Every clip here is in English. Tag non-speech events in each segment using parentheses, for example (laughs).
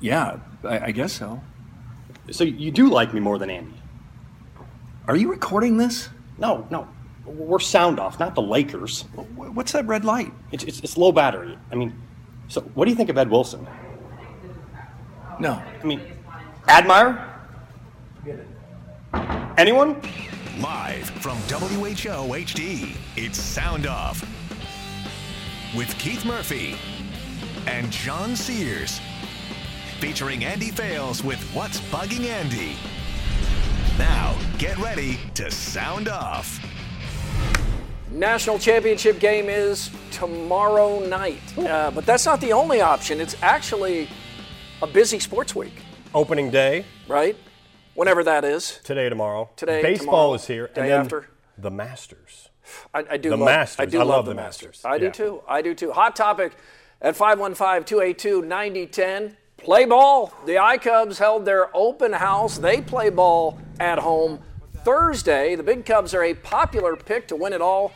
Yeah, I, I guess so. So you do like me more than Andy? Are you recording this? No, no. We're sound off, not the Lakers. What's that red light? It's, it's, it's low battery. I mean, so what do you think of Ed Wilson? No. I mean, Admire? Anyone? Live from WHO HD, it's Sound Off. With Keith Murphy and John Sears. Featuring Andy Fales with What's Bugging Andy. Now, get ready to sound off. National championship game is tomorrow night. Uh, but that's not the only option. It's actually a busy sports week, Opening day, right? Whenever that is. today, tomorrow. Today, Baseball tomorrow, is here. day and then after. The Masters. I, I do The love, Masters. I do I love, love the the Masters. Masters. I do too. I do too. Hot topic at 515-282-9010. Play ball. The iCubs held their open house. They play ball at home Thursday. The Big Cubs are a popular pick to win it all,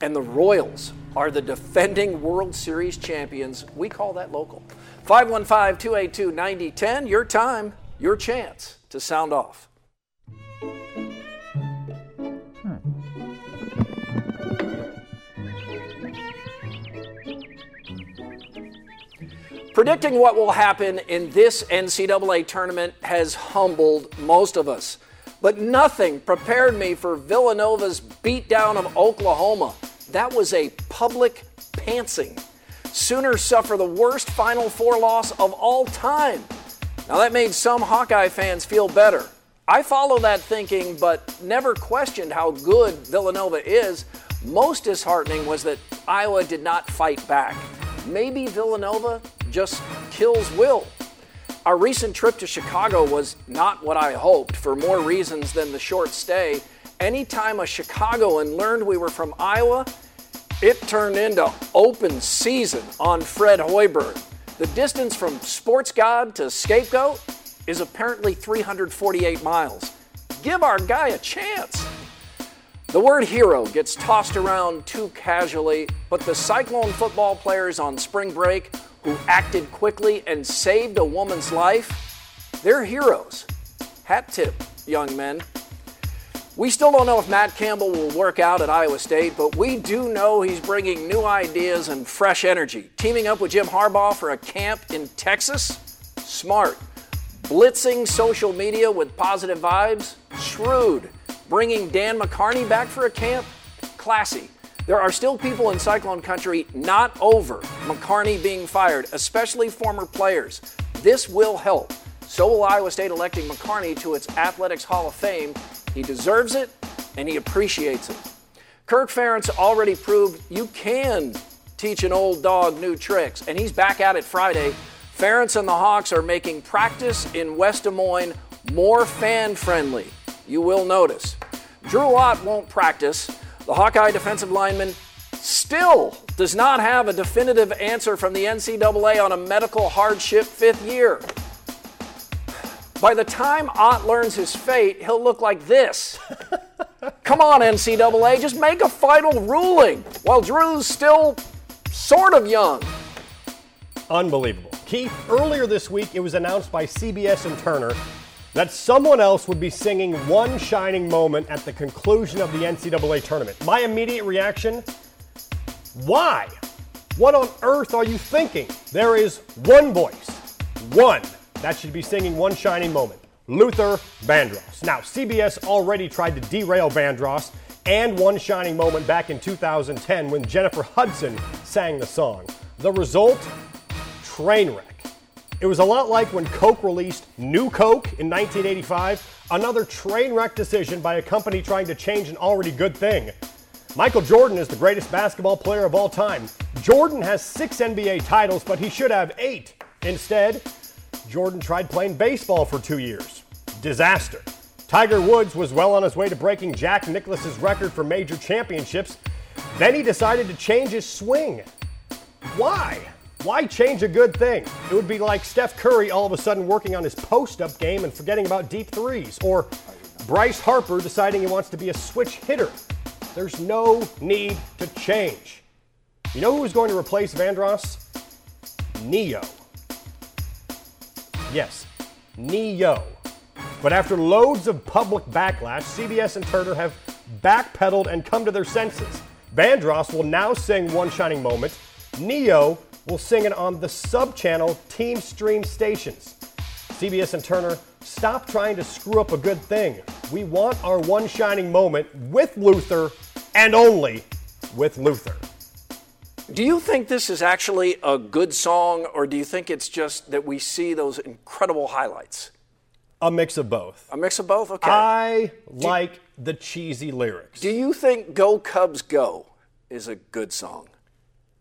and the Royals are the defending World Series champions. We call that local. 515-282-9010. Your time, your chance to sound off. Predicting what will happen in this NCAA tournament has humbled most of us. But nothing prepared me for Villanova's beatdown of Oklahoma. That was a public pantsing. Sooners suffer the worst Final Four loss of all time. Now, that made some Hawkeye fans feel better. I follow that thinking, but never questioned how good Villanova is. Most disheartening was that Iowa did not fight back. Maybe Villanova just kills Will. Our recent trip to Chicago was not what I hoped for more reasons than the short stay. Anytime a Chicagoan learned we were from Iowa, it turned into open season on Fred Hoiberg. The distance from sports god to scapegoat is apparently 348 miles. Give our guy a chance. The word hero gets tossed around too casually, but the Cyclone football players on spring break who acted quickly and saved a woman's life, they're heroes. Hat tip, young men. We still don't know if Matt Campbell will work out at Iowa State, but we do know he's bringing new ideas and fresh energy. Teaming up with Jim Harbaugh for a camp in Texas? Smart. Blitzing social media with positive vibes? Shrewd. Bringing Dan McCarney back for a camp? Classy. There are still people in Cyclone Country not over McCarney being fired, especially former players. This will help. So will Iowa State electing McCarney to its Athletics Hall of Fame. He deserves it and he appreciates it. Kirk Ferentz already proved you can teach an old dog new tricks, and he's back at it Friday. Ferentz and the Hawks are making practice in West Des Moines more fan friendly. You will notice. Drew Ott won't practice. The Hawkeye defensive lineman still does not have a definitive answer from the NCAA on a medical hardship fifth year. By the time Ott learns his fate, he'll look like this. (laughs) Come on, NCAA, just make a final ruling while Drew's still sort of young. Unbelievable. Keith, earlier this week it was announced by CBS and Turner that someone else would be singing one shining moment at the conclusion of the NCAA tournament. My immediate reaction why? What on earth are you thinking? There is one voice, one, that should be singing one shining moment. Luther Vandross. Now, CBS already tried to derail Vandross and one shining moment back in 2010 when Jennifer Hudson sang the song. The result? Train wreck. It was a lot like when Coke released New Coke in 1985, another train wreck decision by a company trying to change an already good thing. Michael Jordan is the greatest basketball player of all time. Jordan has six NBA titles, but he should have eight. Instead, Jordan tried playing baseball for two years. Disaster. Tiger Woods was well on his way to breaking Jack Nicklaus's record for major championships. Then he decided to change his swing. Why? Why change a good thing? It would be like Steph Curry all of a sudden working on his post up game and forgetting about deep threes, or Bryce Harper deciding he wants to be a switch hitter. There's no need to change. You know who is going to replace Vandross? Ne-Yo. Yes, Ne-Yo. But after loads of public backlash, CBS and Turner have backpedaled and come to their senses. Vandross will now sing One Shining Moment. Ne-Yo will sing it on the sub-channel Team Stream stations. CBS and Turner, stop trying to screw up a good thing. We want our One Shining Moment with Luther and only with Luther. Do you think this is actually a good song, or do you think it's just that we see those incredible highlights? A mix of both. A mix of both? Okay. I like the cheesy lyrics. do you think Go Cubs Go is a good song?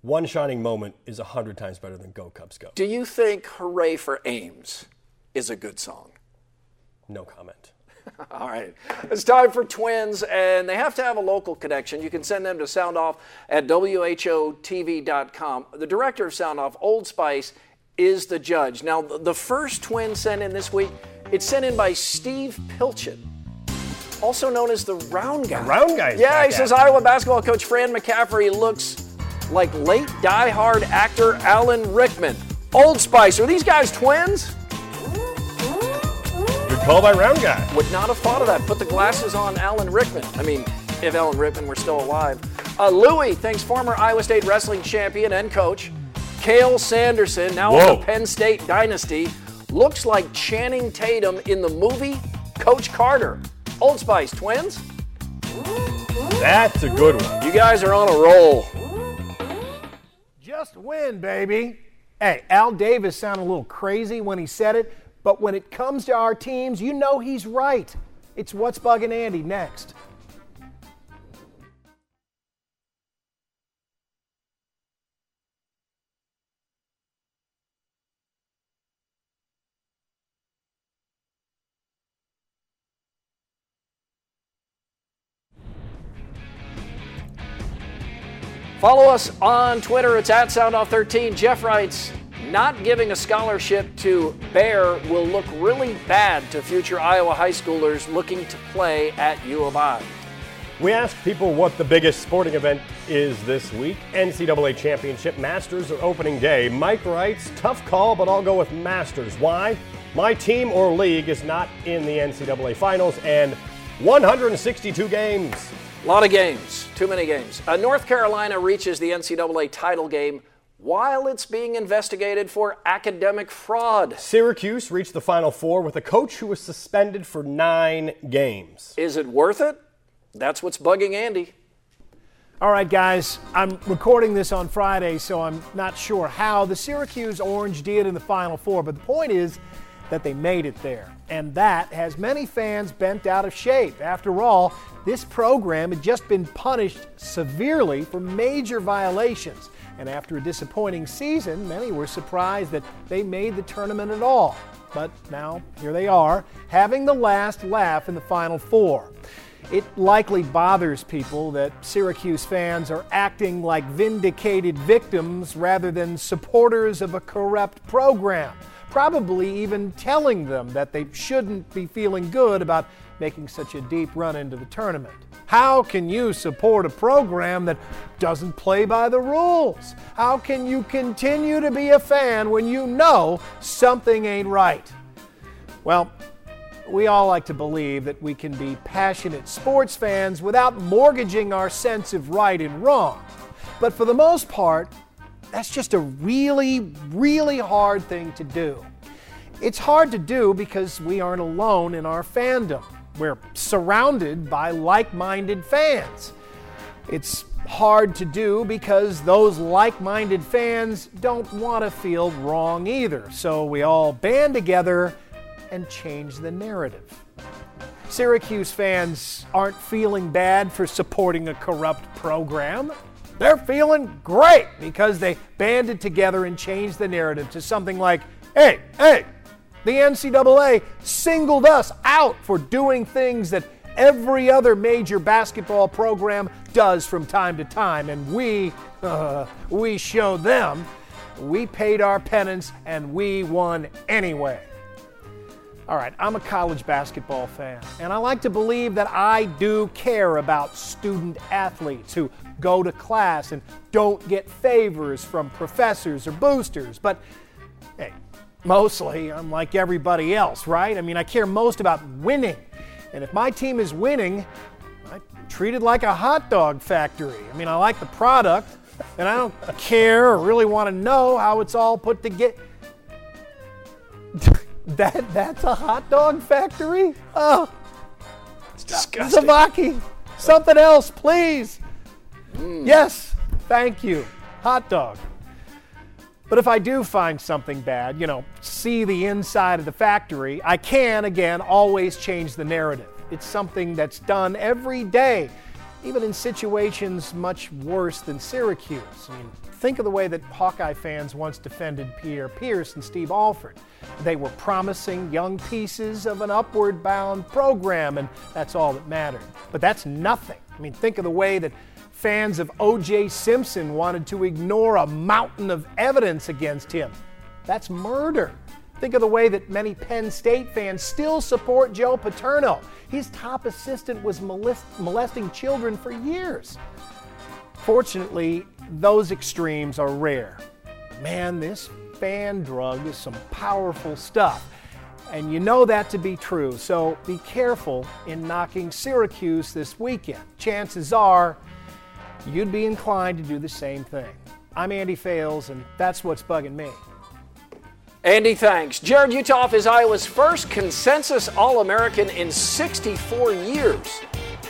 One Shining Moment is a hundred times better than Go Cubs Go. Do you think Hooray for Ames is a good song? No comment. (laughs) All right. It's time for twins, and they have to have a local connection. You can send them to soundoff at WHOTV.com. The director of Soundoff, Old Spice, is the judge. Now, the first twin sent in this week, it's sent in by Steve Pilchin, also known as the Round Guy. The Round guy. Yeah, he says. Iowa basketball coach Fran McCaffery looks like late die-hard actor Alan Rickman. Old Spice, are these guys twins? Good call by Round Guy. Would not have thought of that. Put the glasses on Alan Rickman. I mean, if Alan Rickman were still alive. Uh, Louis thinks former Iowa State wrestling champion and coach Cael Sanderson, now of Whoa. the Penn State dynasty, looks like Channing Tatum in the movie Coach Carter. Old Spice twins? That's a good one. You guys are on a roll. Just win, baby. Hey, Al Davis sounded a little crazy when he said it, but when it comes to our teams, you know he's right. It's What's Bugging Andy next. Follow us on Twitter. It's at SoundOff13. Jeff writes, not giving a scholarship to Baer will look really bad to future Iowa high schoolers looking to play at U of I. We asked people what the biggest sporting event is this week. NCAA Championship Masters or opening day. Mike writes, tough call, but I'll go with Masters. Why? My team or league is not in the NCAA finals and 162 games. A lot of games, too many games. Uh, North Carolina reaches the NCAA title game while it's being investigated for academic fraud. Syracuse reached the Final Four with a coach who was suspended for nine games. Is it worth it? That's what's bugging Andy. All right, guys, I'm recording this on Friday, so I'm not sure how the Syracuse Orange did in the Final Four, but the point is that they made it there. And that has many fans bent out of shape. After all, this program had just been punished severely for major violations. And after a disappointing season, many were surprised that they made the tournament at all. But now, here they are, having the last laugh in the Final Four. It likely bothers people that Syracuse fans are acting like vindicated victims rather than supporters of a corrupt program, probably even telling them that they shouldn't be feeling good about making such a deep run into the tournament. How can you support a program that doesn't play by the rules? How can you continue to be a fan when you know something ain't right? Well, we all like to believe that we can be passionate sports fans without mortgaging our sense of right and wrong. But for the most part, that's just a really, really hard thing to do. It's hard to do because we aren't alone in our fandom. We're surrounded by like minded fans. It's hard to do because those like minded fans don't want to feel wrong either. So we all band together and change the narrative. Syracuse fans aren't feeling bad for supporting a corrupt program. They're feeling great because they banded together and changed the narrative to something like, hey, hey, the NCAA singled us out for doing things that every other major basketball program does from time to time, and we, (laughs) uh, we showed them. We paid our penance and we won anyway. All right, I'm a college basketball fan, and I like to believe that I do care about student athletes who go to class and don't get favors from professors or boosters. But hey, mostly I'm like everybody else, right? I mean, I care most about winning. And if my team is winning, I treat it like a hot dog factory. I mean, I like the product, and I don't (laughs) care or really want to know how it's all put together. (laughs) That that's a hot dog factory? Oh, it's disgusting. Zavaki, something else, please. Mm. Yes, thank you. Hot dog. But if I do find something bad, you know, see the inside of the factory, I can, again, always change the narrative. It's something that's done every day, even in situations much worse than Syracuse. I mean, think of the way that Hawkeye fans once defended Pierre Pierce and Steve Alford. They were promising young pieces of an upward bound program, and that's all that mattered. But that's nothing. I mean, think of the way that fans of O.J. Simpson wanted to ignore a mountain of evidence against him. That's murder. Think of the way that many Penn State fans still support Joe Paterno. His top assistant was molest- molesting children for years. Fortunately, those extremes are rare. Man, this fan drug is some powerful stuff. And you know that to be true, so be careful in knocking Syracuse this weekend. Chances are you'd be inclined to do the same thing. I'm Andy Fales, and that's what's bugging me. Andy, thanks. Jared Uthoff is Iowa's first consensus All American in 64 years.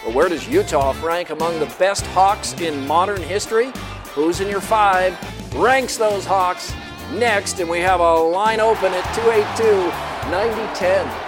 But where does Uthoff rank among the best Hawks in modern history? Who's in your five? Ranks those Hawks next, and we have a line open at 282 9010.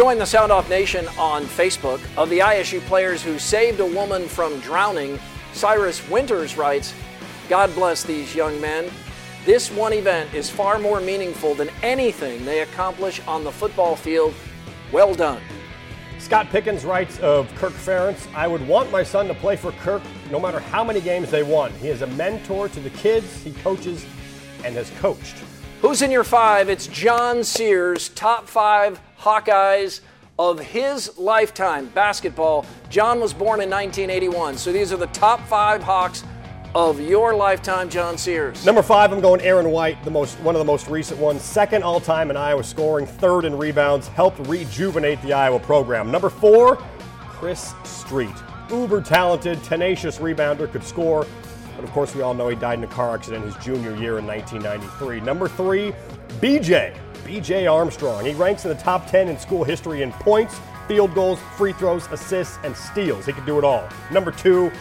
Join the Sound Off Nation on Facebook. Of the ISU players who saved a woman from drowning, Cyrus Winters writes, God bless these young men. This one event is far more meaningful than anything they accomplish on the football field. Well done. Scott Pickens writes of Kirk Ferentz, I would want my son to play for Kirk no matter how many games they won. He is a mentor to the kids he coaches and has coached. Who's in your five? It's John Sears, top five Hawkeyes of his lifetime basketball. John was born in 1981, so these are the top five Hawks of your lifetime, John Sears. Number five, I'm going Aaron White, the most one of the most recent ones. Second all time in Iowa scoring, third in rebounds, helped rejuvenate the Iowa program. Number four, Chris Street. Uber talented, tenacious rebounder, could score. But of course, we all know he died in a car accident his junior year in 1993. Number three, BJ. BJ Armstrong. He ranks in the top 10 in school history in points, field goals, free throws, assists, and steals. He can do it all. Number two,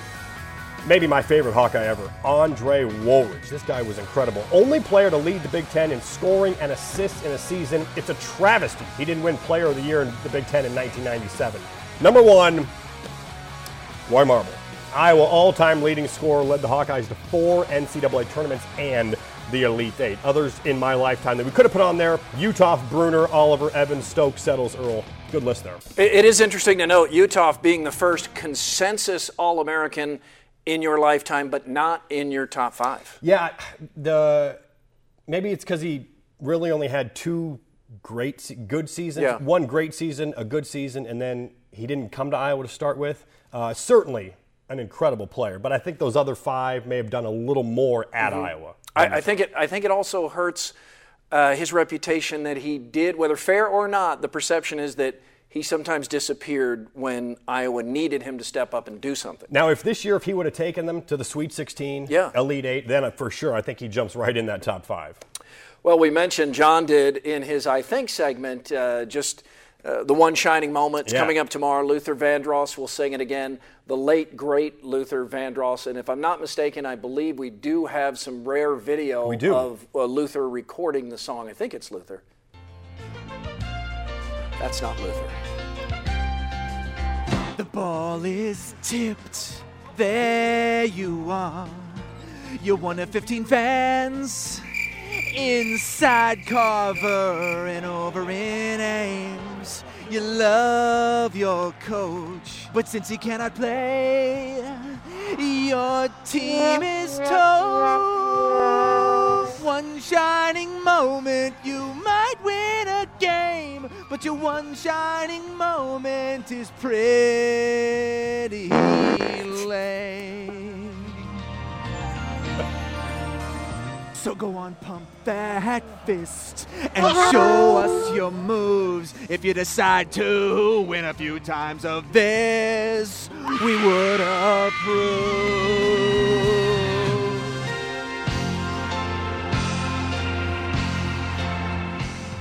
maybe my favorite Hawkeye ever, Andre Woolridge. This guy was incredible. Only player to lead the Big Ten in scoring and assists in a season. It's a travesty he didn't win Player of the Year in the Big Ten in 1997. Number one, Roy Marble. Iowa all-time leading scorer led the Hawkeyes to four NCAA tournaments and the Elite Eight. Others in my lifetime that we could have put on there Uthoff, Brunner, Oliver, Evans, Stokes, Settles, Earl. Good list there. It is interesting to note Uthoff being the first consensus All American in your lifetime, but not in your top five. Yeah, the maybe it's because he really only had two great, good seasons. Yeah. One great season, a good season, and then he didn't come to Iowa to start with. Uh, certainly an incredible player, but I think those other five may have done a little more at mm-hmm. Iowa. I, I think it. I think it also hurts uh, his reputation that he did, whether fair or not. The perception is that he sometimes disappeared when Iowa needed him to step up and do something. Now, if this year, if he would have taken them to the Sweet 16, Yeah. Elite Eight, then for sure, I think he jumps right in that top five. Well, we mentioned John did in his I think segment uh, just uh, the one shining moment. Yeah. coming up tomorrow. Luther Vandross will sing it again. The late great Luther Vandross, and if I'm not mistaken, I believe we do have some rare video We do. of uh, Luther recording the song. I think it's Luther. That's not Luther. The ball is tipped. There you are. You're one of 15 fans. Inside Carver and over in Ames. You love your coach, but since he cannot play, your team is toast. One shining moment, you might win a game, but your one shining moment is pretty lame. So go on, pump that fist and uh-huh. show us your moves. If you decide to win a few times of this, we would approve.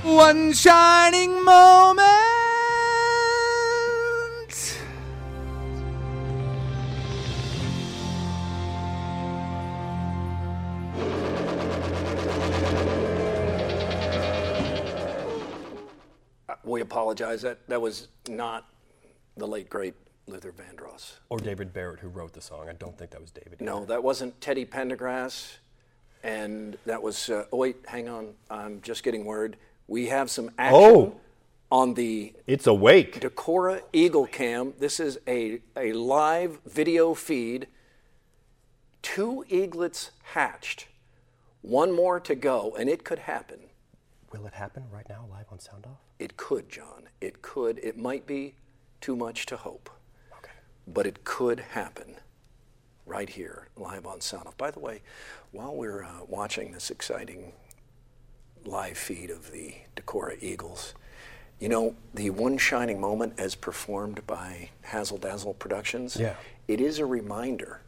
One shining moment. We apologize. That that was not the late great Luther Vandross. Or David Barrett, who wrote the song. I don't think that was David. No, that wasn't Teddy Pendergrass, and that was. Uh, oh wait, hang on. I'm just getting word. We have some action Oh. on the It's Awake. Decorah Eagle Cam. This is a a live video feed. Two eaglets hatched. One more to go, and it could happen. Will it happen right now, live on Sound Off? It could, John. It could. It might be too much to hope. Okay. but it could happen right here, live on Sound Off. By the way, while we're uh, watching this exciting live feed of the Decorah Eagles, you know, the one shining moment as performed by Hazel Dazzle Productions, Yeah. it is a reminder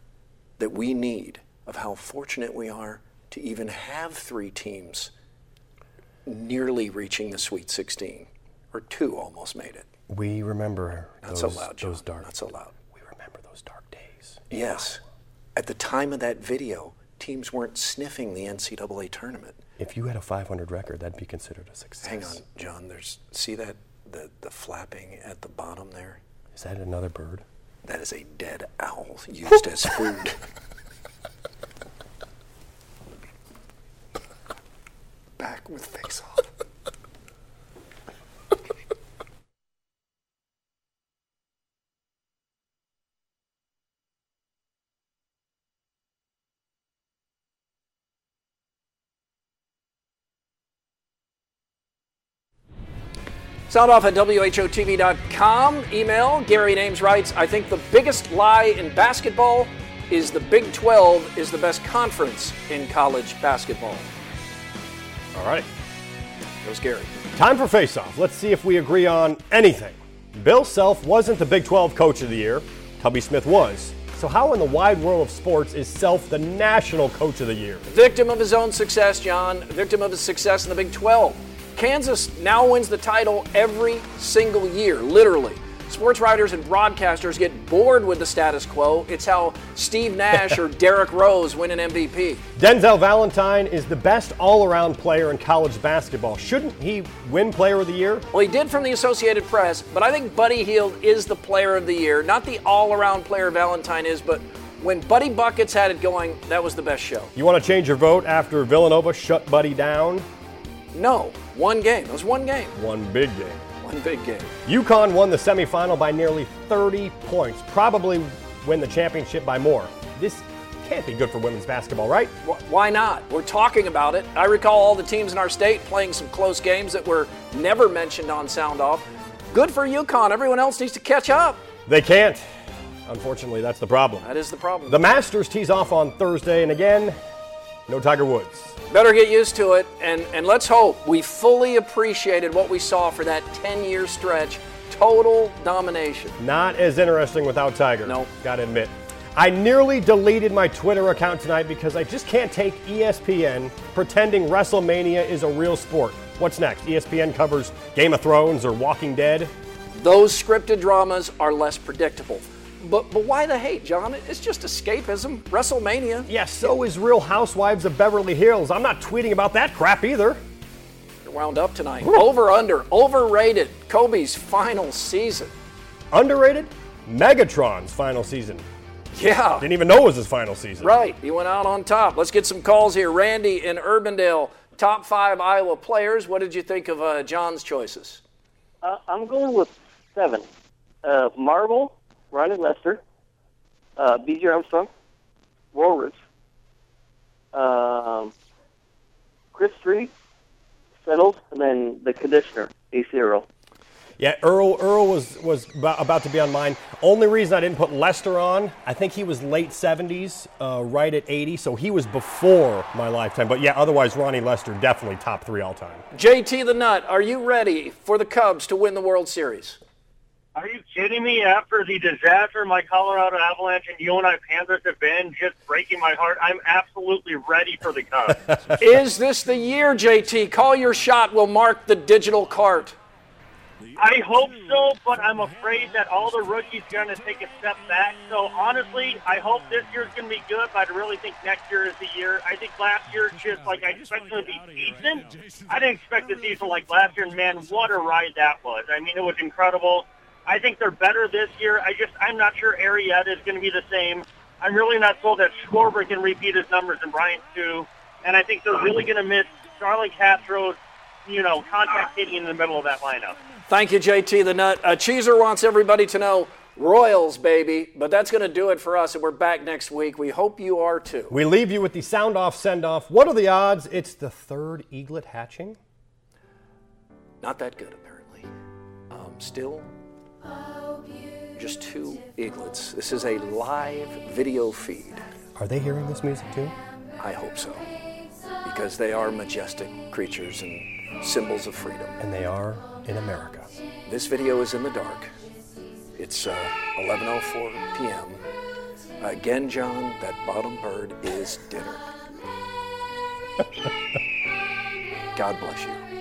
that we need of how fortunate we are to even have three teams nearly reaching the Sweet 16, or two almost made it. We remember Not those, so loud, John. those dark. Not so loud. We remember those dark days. Yes. At the time of that video, teams weren't sniffing the NCAA tournament. If you had a 500 record, that'd be considered a success. Hang on, John. There's see that the the flapping at the bottom there. Is that another bird? That is a dead owl used as food. (laughs) Back with face off. Sound off at WHOTV.com. Email Gary Names writes I think the biggest lie in basketball is the Big 12 is the best conference in college basketball. All right. Was Gary. Time for face off. Let's see if we agree on anything. Bill Self wasn't the Big 12 Coach of the Year, Tubby Smith was. So, how in the wide world of sports is Self the National Coach of the Year? Victim of his own success, John. Victim of his success in the Big 12. Kansas now wins the title every single year, literally. Sports writers and broadcasters get bored with the status quo. It's how Steve Nash or (laughs) Derrick Rose win an MVP. Denzel Valentine is the best all around player in college basketball. Shouldn't he win Player of the Year? Well, he did from the Associated Press, but I think Buddy Hield is the player of the year. Not the all around player Valentine is, but when Buddy Buckets had it going, that was the best show. You want to change your vote after Villanova shut Buddy down? No, one game. It was one game. One big game. One big game. UConn won the semifinal by nearly 30 points, probably win the championship by more. This can't be good for women's basketball, right? Why not? We're talking about it. I recall all the teams in our state playing some close games that were never mentioned on Sound Off. Good for UConn. Everyone else needs to catch up. They can't. Unfortunately, that's the problem. That is the problem. The Masters tees off on Thursday, and again, No Tiger Woods. Better get used to it, and, and let's hope we fully appreciated what we saw for that 10 year stretch. Total domination. Not as interesting without Tiger. No. Gotta admit. I nearly deleted my Twitter account tonight because I just can't take ESPN pretending WrestleMania is a real sport. What's next? ESPN covers Game of Thrones or Walking Dead? Those scripted dramas are less predictable. But, but why the hate, John? It's just escapism. WrestleMania. Yeah, so is Real Housewives of Beverly Hills. I'm not tweeting about that crap either. You're wound up tonight. Over, under, overrated. Kobe's final season. Underrated? Megatron's final season. Yeah. Didn't even know it was his final season. Right. He went out on top. Let's get some calls here. Randy in Urbandale, top five Iowa players. What did you think of uh, John's choices? Uh, I'm going with seven. Uh, Marble, Ronnie Lester, uh, B.J. Armstrong, Woolridge, um, Chris Street, Settles, and then the conditioner, Acie Earl. Yeah, Earl Earl was was about, about to be on mine. Only reason I didn't put Lester on, I think he was late 70s, uh, right at 80, so he was before my lifetime. But yeah, otherwise Ronnie Lester definitely top three all time. JT the Nut, are you ready for the Cubs to win the World Series? Are you kidding me? After the disaster my Colorado Avalanche and UNI Panthers have been, just breaking my heart, I'm absolutely ready for the Cubs. (laughs) Is this the year, JT? Call your shot. We'll mark the digital cart. I hope so, but I'm afraid that all the rookies are going to take a step back. So honestly, I hope this year's going to be good, but I really think next year is the year. I think last year, just like I expected it to be decent, I didn't expect the season like last year. And man, what a ride that was! I mean, it was incredible. I think they're better this year. I just, I'm not sure Arrieta is going to be the same. I'm really not sold that Schwarber can repeat his numbers and Bryant too. And I think they're really going to miss Charlie Castro's, you know, contact hitting in the middle of that lineup. Thank you, JT the Nut. Uh, Cheeser wants everybody to know Royals, baby. But that's going to do it for us, and we're back next week. We hope you are too. We leave you with the sound off send off. What are the odds it's the third eaglet hatching? Not that good, apparently. Um, still, just two eaglets. This is a live video feed. Are they hearing this music too? I hope so. Because they are majestic creatures and symbols of freedom. And they are in America. This video is in the dark. It's uh, 11:04 p.m. Again, John, that bottom bird is dinner. (laughs) God bless you.